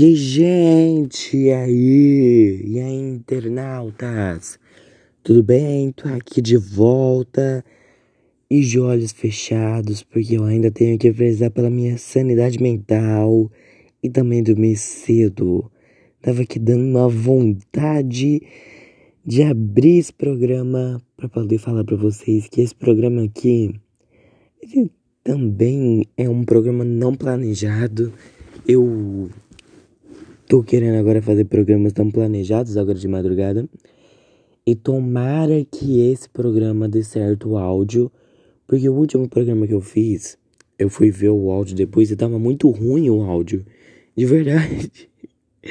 E aí, gente, e aí? E aí, internautas? Tudo bem? Tô aqui de volta e de olhos fechados, porque eu ainda tenho que prezar pela minha sanidade mental e também dormir cedo. Tava aqui dando uma vontade de abrir esse programa para poder falar para vocês que esse programa aqui também é um programa não planejado. Eu Tô querendo agora fazer programas tão planejados agora de madrugada. E tomara que esse programa dê certo o áudio. Porque o último programa que eu fiz, eu fui ver o áudio depois e tava muito ruim o áudio. De verdade.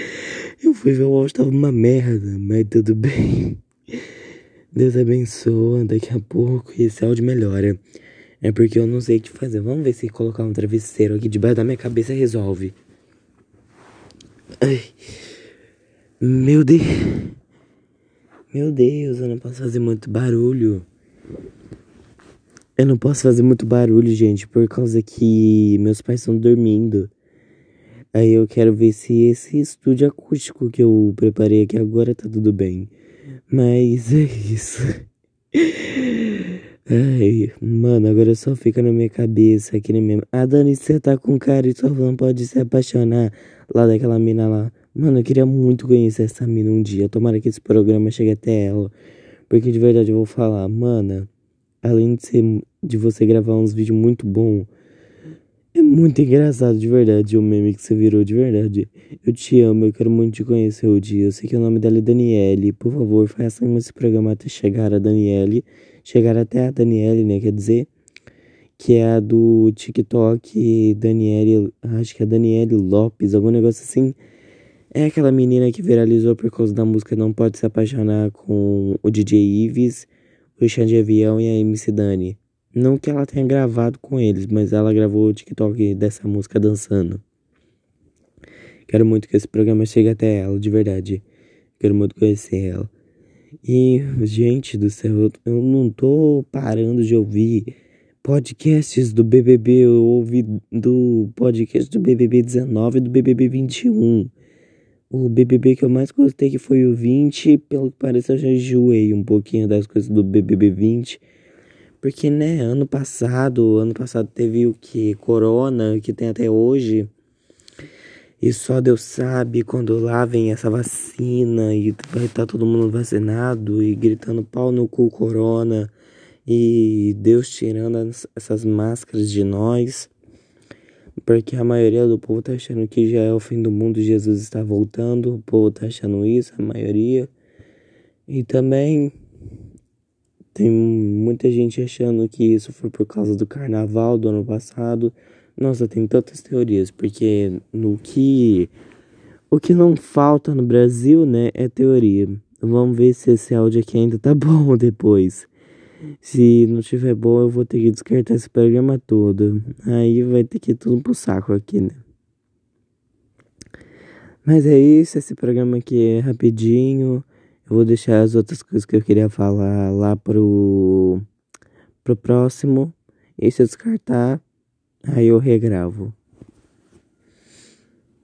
Eu fui ver o áudio, tava uma merda, mas tudo bem. Deus abençoa, daqui a pouco esse áudio melhora. É porque eu não sei o que fazer. Vamos ver se colocar um travesseiro aqui debaixo da minha cabeça resolve. Ai. Meu Deus. Meu Deus, eu não posso fazer muito barulho. Eu não posso fazer muito barulho, gente, por causa que meus pais estão dormindo. Aí eu quero ver se esse estúdio acústico que eu preparei aqui agora tá tudo bem. Mas é isso. Ai, mano, agora só fica na minha cabeça aqui na minha. Ah, Dani, você tá com cara e só não pode se apaixonar lá daquela mina lá. Mano, eu queria muito conhecer essa mina um dia. Tomara que esse programa chegue até ela. Porque de verdade eu vou falar, mana, além de ser de você gravar uns vídeos muito bom, é muito engraçado de verdade o meme que você virou de verdade. Eu te amo, eu quero muito te conhecer o dia. Eu sei que o nome dela é Daniele. Por favor, faça esse programa até chegar a Daniele chegar até a Daniele, né? Quer dizer, que é a do TikTok Daniele, acho que é Daniele Lopes, algum negócio assim. É aquela menina que viralizou por causa da música Não Pode Se Apaixonar com o DJ Ives, o Xande Avião e a MC Dani. Não que ela tenha gravado com eles, mas ela gravou o TikTok dessa música dançando. Quero muito que esse programa chegue até ela, de verdade. Quero muito conhecer ela. E, gente do céu, eu não tô parando de ouvir podcasts do BBB. Eu ouvi do podcast do BBB 19 e do BBB 21. O BBB que eu mais gostei que foi o 20. Pelo que parece, eu já enjoei um pouquinho das coisas do BBB 20. Porque, né, ano passado, ano passado teve o que? Corona, que tem até hoje. E só Deus sabe quando lá vem essa vacina e vai estar tá todo mundo vacinado e gritando pau no cu corona e Deus tirando essas máscaras de nós. Porque a maioria do povo tá achando que já é o fim do mundo, Jesus está voltando, o povo tá achando isso, a maioria. E também tem muita gente achando que isso foi por causa do carnaval do ano passado. Nossa, tem tantas teorias, porque no que o que não falta no Brasil, né, é teoria. Vamos ver se esse áudio aqui ainda tá bom depois. Se não tiver bom, eu vou ter que descartar esse programa todo. Aí vai ter que ir tudo pro saco aqui, né? Mas é isso, esse programa aqui é rapidinho. Eu vou deixar as outras coisas que eu queria falar lá pro, pro próximo. E se eu descartar, Aí eu regravo.